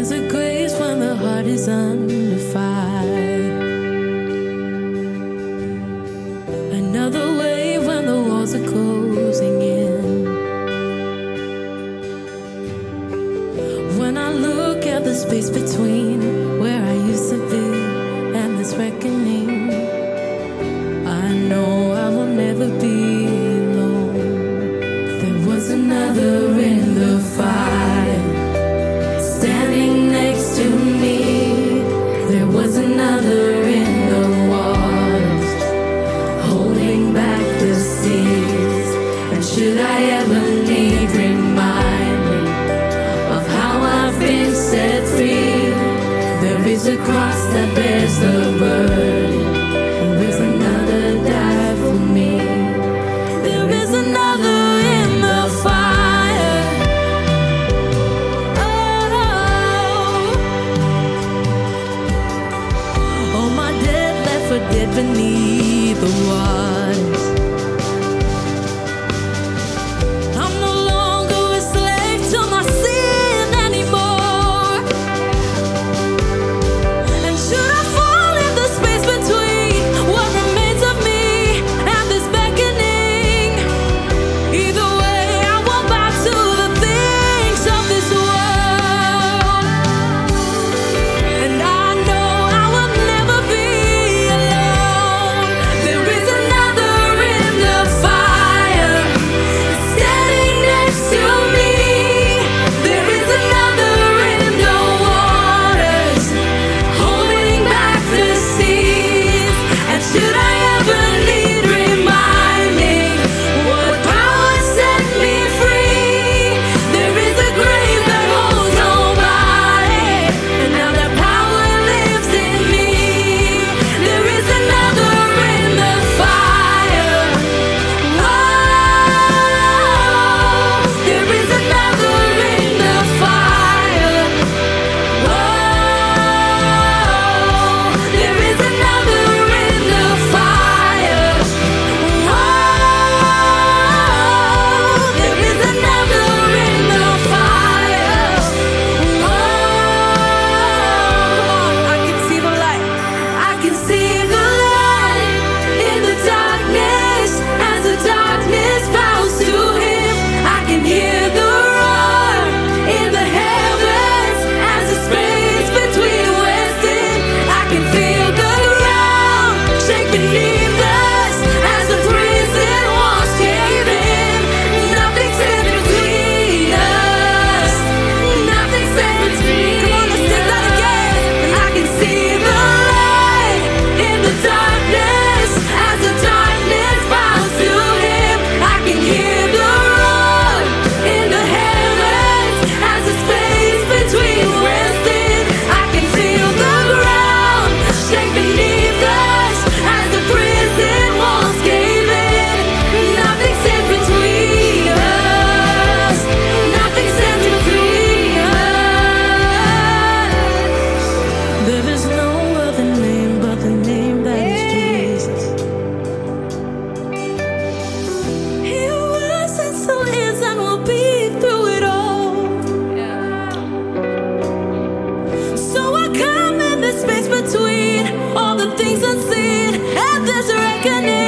is a grace when the heart is on. cross that bears the burden. There is another die for me. There is another in the fire. Oh, oh, oh my dead left for dead beneath. agony